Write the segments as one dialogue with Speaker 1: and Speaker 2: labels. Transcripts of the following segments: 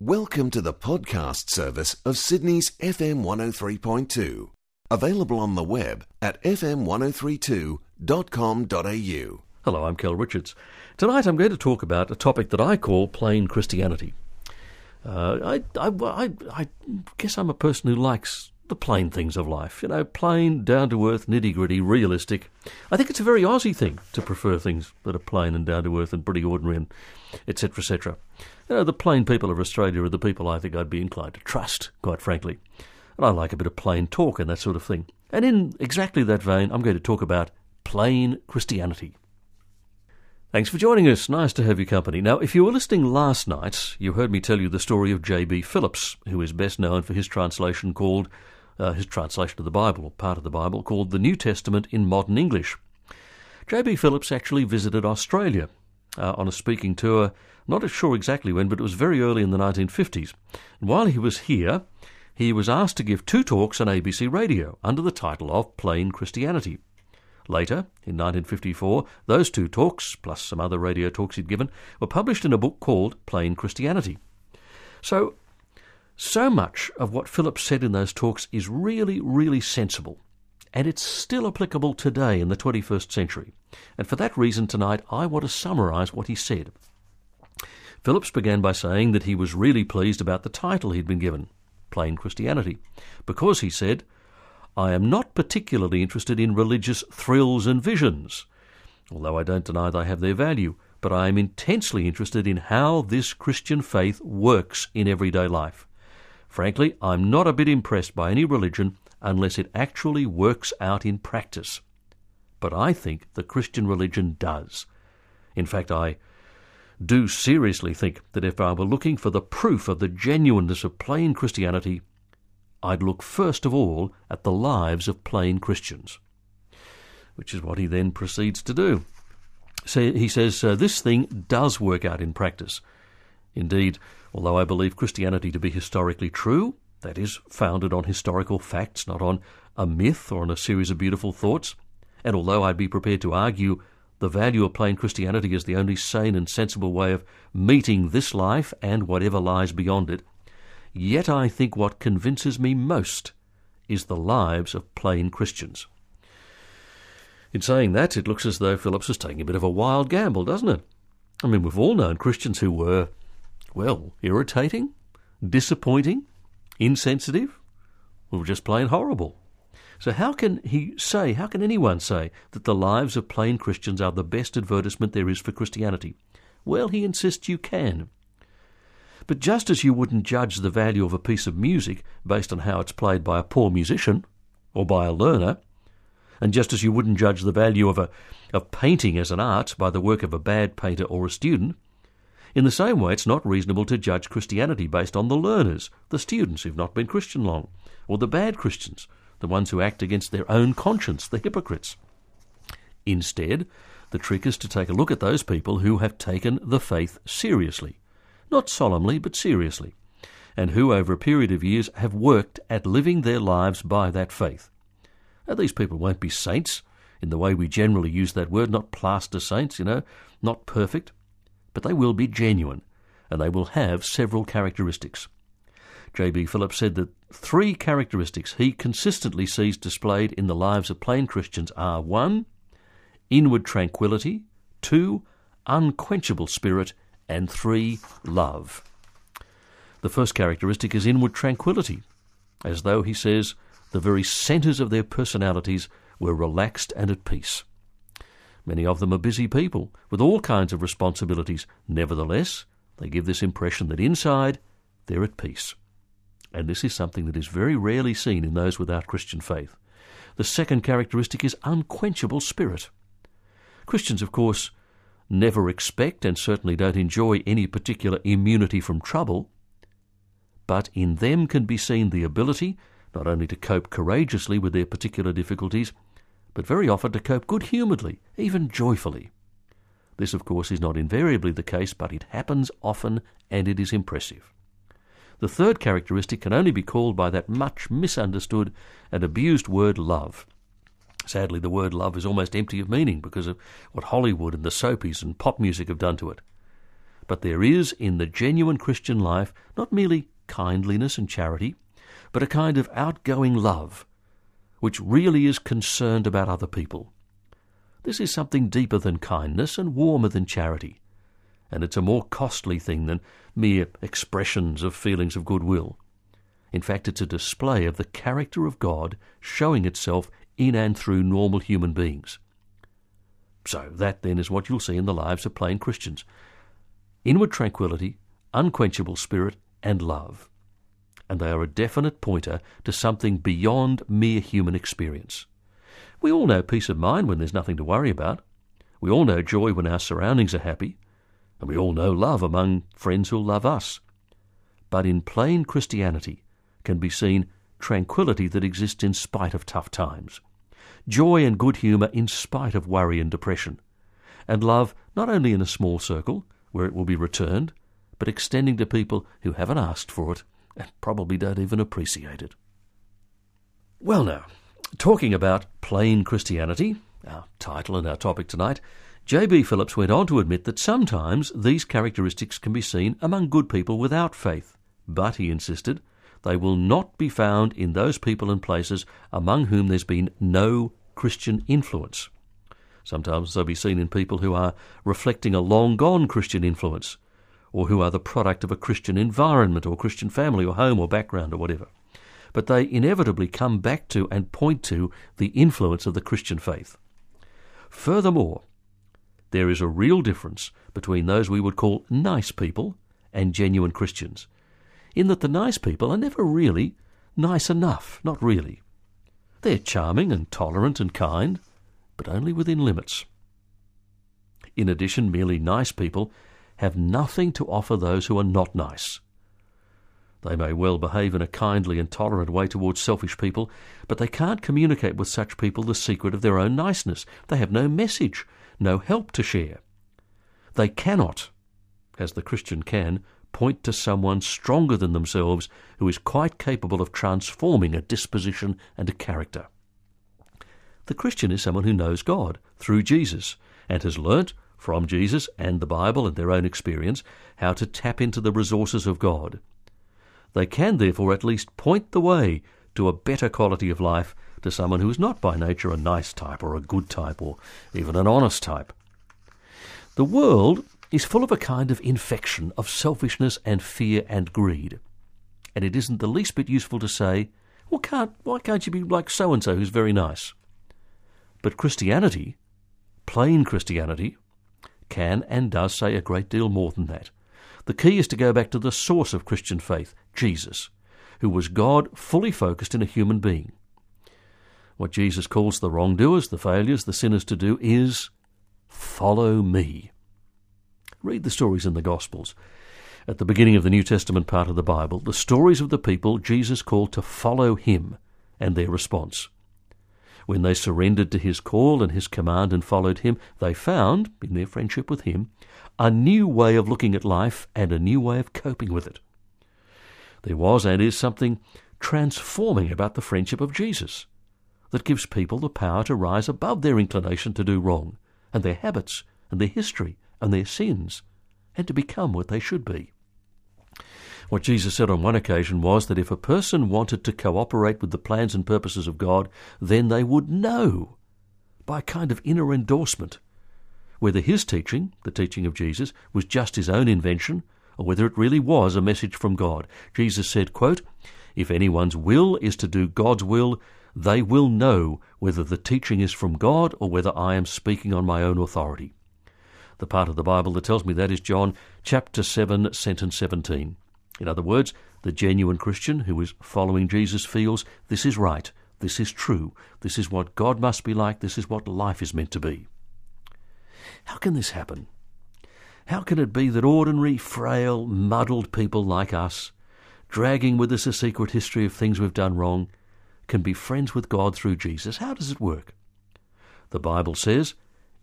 Speaker 1: Welcome to the podcast service of Sydney's FM 103.2. Available on the web at fm1032.com.au.
Speaker 2: Hello, I'm Kel Richards. Tonight I'm going to talk about a topic that I call plain Christianity. Uh, I, I, I, I guess I'm a person who likes the plain things of life. You know, plain, down to earth, nitty gritty, realistic. I think it's a very Aussie thing to prefer things that are plain and down to earth and pretty ordinary and etc. etc. You know, the plain people of Australia are the people I think I'd be inclined to trust, quite frankly. And I like a bit of plain talk and that sort of thing. And in exactly that vein, I'm going to talk about plain Christianity. Thanks for joining us. Nice to have your company. Now, if you were listening last night, you heard me tell you the story of J.B. Phillips, who is best known for his translation called, uh, his translation of the Bible, or part of the Bible, called The New Testament in Modern English. J.B. Phillips actually visited Australia uh, on a speaking tour not sure exactly when, but it was very early in the 1950s. And while he was here, he was asked to give two talks on ABC Radio under the title of Plain Christianity. Later, in 1954, those two talks, plus some other radio talks he'd given, were published in a book called Plain Christianity. So, so much of what Phillips said in those talks is really, really sensible, and it's still applicable today in the 21st century. And for that reason, tonight I want to summarise what he said. Phillips began by saying that he was really pleased about the title he'd been given, Plain Christianity, because, he said, I am not particularly interested in religious thrills and visions, although I don't deny they have their value, but I am intensely interested in how this Christian faith works in everyday life. Frankly, I'm not a bit impressed by any religion unless it actually works out in practice. But I think the Christian religion does. In fact, I do seriously think that if I were looking for the proof of the genuineness of plain Christianity, I'd look first of all at the lives of plain Christians. Which is what he then proceeds to do. So he says, uh, This thing does work out in practice. Indeed, although I believe Christianity to be historically true, that is, founded on historical facts, not on a myth or on a series of beautiful thoughts, and although I'd be prepared to argue the value of plain Christianity is the only sane and sensible way of meeting this life and whatever lies beyond it. Yet I think what convinces me most is the lives of plain Christians. In saying that, it looks as though Phillips is taking a bit of a wild gamble, doesn't it? I mean, we've all known Christians who were, well, irritating, disappointing, insensitive, or just plain horrible. So, how can he say, how can anyone say, that the lives of plain Christians are the best advertisement there is for Christianity? Well, he insists you can. But just as you wouldn't judge the value of a piece of music based on how it's played by a poor musician or by a learner, and just as you wouldn't judge the value of a of painting as an art by the work of a bad painter or a student, in the same way it's not reasonable to judge Christianity based on the learners, the students who've not been Christian long, or the bad Christians the ones who act against their own conscience, the hypocrites. Instead, the trick is to take a look at those people who have taken the faith seriously. Not solemnly, but seriously. And who, over a period of years, have worked at living their lives by that faith. Now, these people won't be saints in the way we generally use that word, not plaster saints, you know, not perfect, but they will be genuine, and they will have several characteristics. J.B. Phillips said that three characteristics he consistently sees displayed in the lives of plain Christians are 1. Inward tranquility, 2. Unquenchable spirit, and 3. Love. The first characteristic is inward tranquility, as though, he says, the very centres of their personalities were relaxed and at peace. Many of them are busy people with all kinds of responsibilities. Nevertheless, they give this impression that inside they're at peace and this is something that is very rarely seen in those without Christian faith. The second characteristic is unquenchable spirit. Christians, of course, never expect and certainly don't enjoy any particular immunity from trouble, but in them can be seen the ability not only to cope courageously with their particular difficulties, but very often to cope good humouredly, even joyfully. This, of course, is not invariably the case, but it happens often and it is impressive. The third characteristic can only be called by that much misunderstood and abused word love. Sadly, the word love is almost empty of meaning because of what Hollywood and the soapies and pop music have done to it. But there is in the genuine Christian life not merely kindliness and charity, but a kind of outgoing love, which really is concerned about other people. This is something deeper than kindness and warmer than charity, and it's a more costly thing than mere expressions of feelings of goodwill. In fact, it's a display of the character of God showing itself in and through normal human beings. So, that then is what you'll see in the lives of plain Christians inward tranquility, unquenchable spirit, and love. And they are a definite pointer to something beyond mere human experience. We all know peace of mind when there's nothing to worry about. We all know joy when our surroundings are happy. And we all know love among friends who love us. But in plain Christianity can be seen tranquility that exists in spite of tough times, joy and good humour in spite of worry and depression, and love not only in a small circle, where it will be returned, but extending to people who haven't asked for it and probably don't even appreciate it. Well, now, talking about plain Christianity, our title and our topic tonight, J.B. Phillips went on to admit that sometimes these characteristics can be seen among good people without faith, but, he insisted, they will not be found in those people and places among whom there's been no Christian influence. Sometimes they'll be seen in people who are reflecting a long gone Christian influence, or who are the product of a Christian environment, or Christian family, or home, or background, or whatever. But they inevitably come back to and point to the influence of the Christian faith. Furthermore, there is a real difference between those we would call nice people and genuine Christians, in that the nice people are never really nice enough, not really. They're charming and tolerant and kind, but only within limits. In addition, merely nice people have nothing to offer those who are not nice. They may well behave in a kindly and tolerant way towards selfish people, but they can't communicate with such people the secret of their own niceness. They have no message, no help to share. They cannot, as the Christian can, point to someone stronger than themselves who is quite capable of transforming a disposition and a character. The Christian is someone who knows God through Jesus and has learnt from Jesus and the Bible and their own experience how to tap into the resources of God. They can therefore at least point the way to a better quality of life to someone who is not by nature a nice type or a good type or even an honest type. The world is full of a kind of infection of selfishness and fear and greed. And it isn't the least bit useful to say, well, can't, why can't you be like so and so who's very nice? But Christianity, plain Christianity, can and does say a great deal more than that. The key is to go back to the source of Christian faith, Jesus, who was God fully focused in a human being. What Jesus calls the wrongdoers, the failures, the sinners to do is follow me. Read the stories in the Gospels. At the beginning of the New Testament part of the Bible, the stories of the people Jesus called to follow him and their response. When they surrendered to his call and his command and followed him, they found, in their friendship with him, a new way of looking at life and a new way of coping with it. There was and is something transforming about the friendship of Jesus that gives people the power to rise above their inclination to do wrong, and their habits, and their history, and their sins, and to become what they should be. What Jesus said on one occasion was that if a person wanted to cooperate with the plans and purposes of God, then they would know by a kind of inner endorsement whether his teaching, the teaching of Jesus, was just his own invention or whether it really was a message from God. Jesus said, quote, If anyone's will is to do God's will, they will know whether the teaching is from God or whether I am speaking on my own authority. The part of the Bible that tells me that is John chapter 7, sentence 17. In other words, the genuine Christian who is following Jesus feels this is right, this is true, this is what God must be like, this is what life is meant to be. How can this happen? How can it be that ordinary, frail, muddled people like us, dragging with us a secret history of things we've done wrong, can be friends with God through Jesus? How does it work? The Bible says,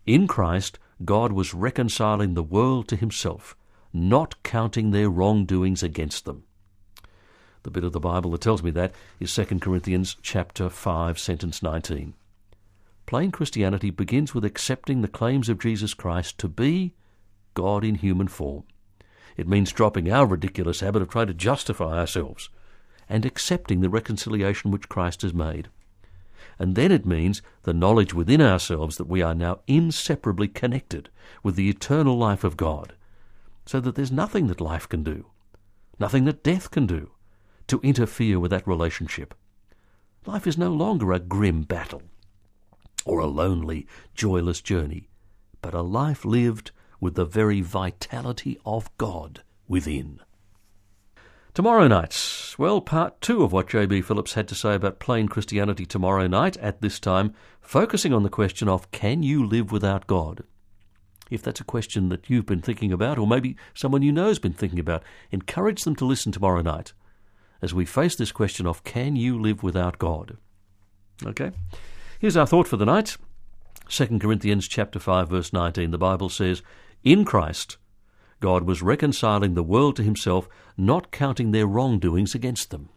Speaker 2: In Christ, God was reconciling the world to himself not counting their wrongdoings against them. The bit of the Bible that tells me that is 2 Corinthians chapter 5 sentence 19. Plain Christianity begins with accepting the claims of Jesus Christ to be God in human form. It means dropping our ridiculous habit of trying to justify ourselves and accepting the reconciliation which Christ has made. And then it means the knowledge within ourselves that we are now inseparably connected with the eternal life of God, so that there's nothing that life can do, nothing that death can do, to interfere with that relationship. Life is no longer a grim battle or a lonely, joyless journey, but a life lived with the very vitality of God within. Tomorrow night, well, part two of what J.B. Phillips had to say about plain Christianity tomorrow night, at this time, focusing on the question of can you live without God? If that's a question that you've been thinking about, or maybe someone you know has been thinking about, encourage them to listen tomorrow night as we face this question of can you live without God? Okay? Here's our thought for the night. 2 Corinthians chapter 5 verse 19 the Bible says, "In Christ God was reconciling the world to himself, not counting their wrongdoings against them.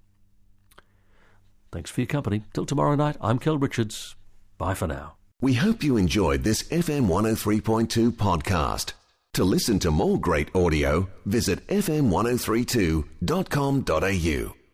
Speaker 2: Thanks for your company. Till tomorrow night, I'm Kel Richards. Bye for now.
Speaker 1: We hope you enjoyed this FM 103.2 podcast. To listen to more great audio, visit fm1032.com.au.